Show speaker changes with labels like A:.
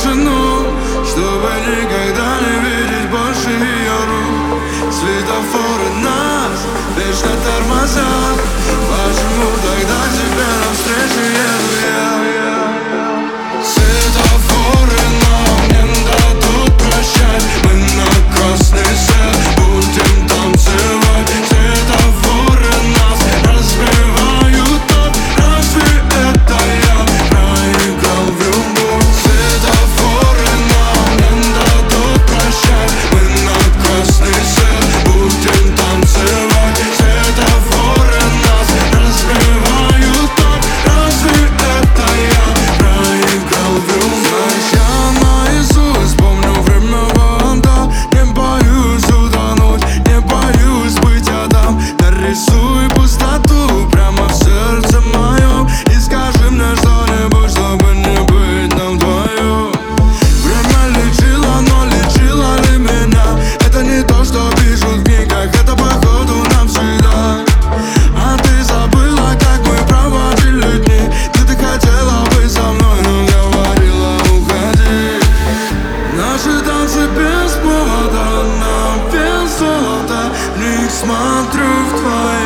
A: тишину Чтобы никогда не видеть больше ее рук. Светофоры нас вечно тормозят Почему тогда тебя навстречу даже без повода нам без золота Лишь смотрю в твои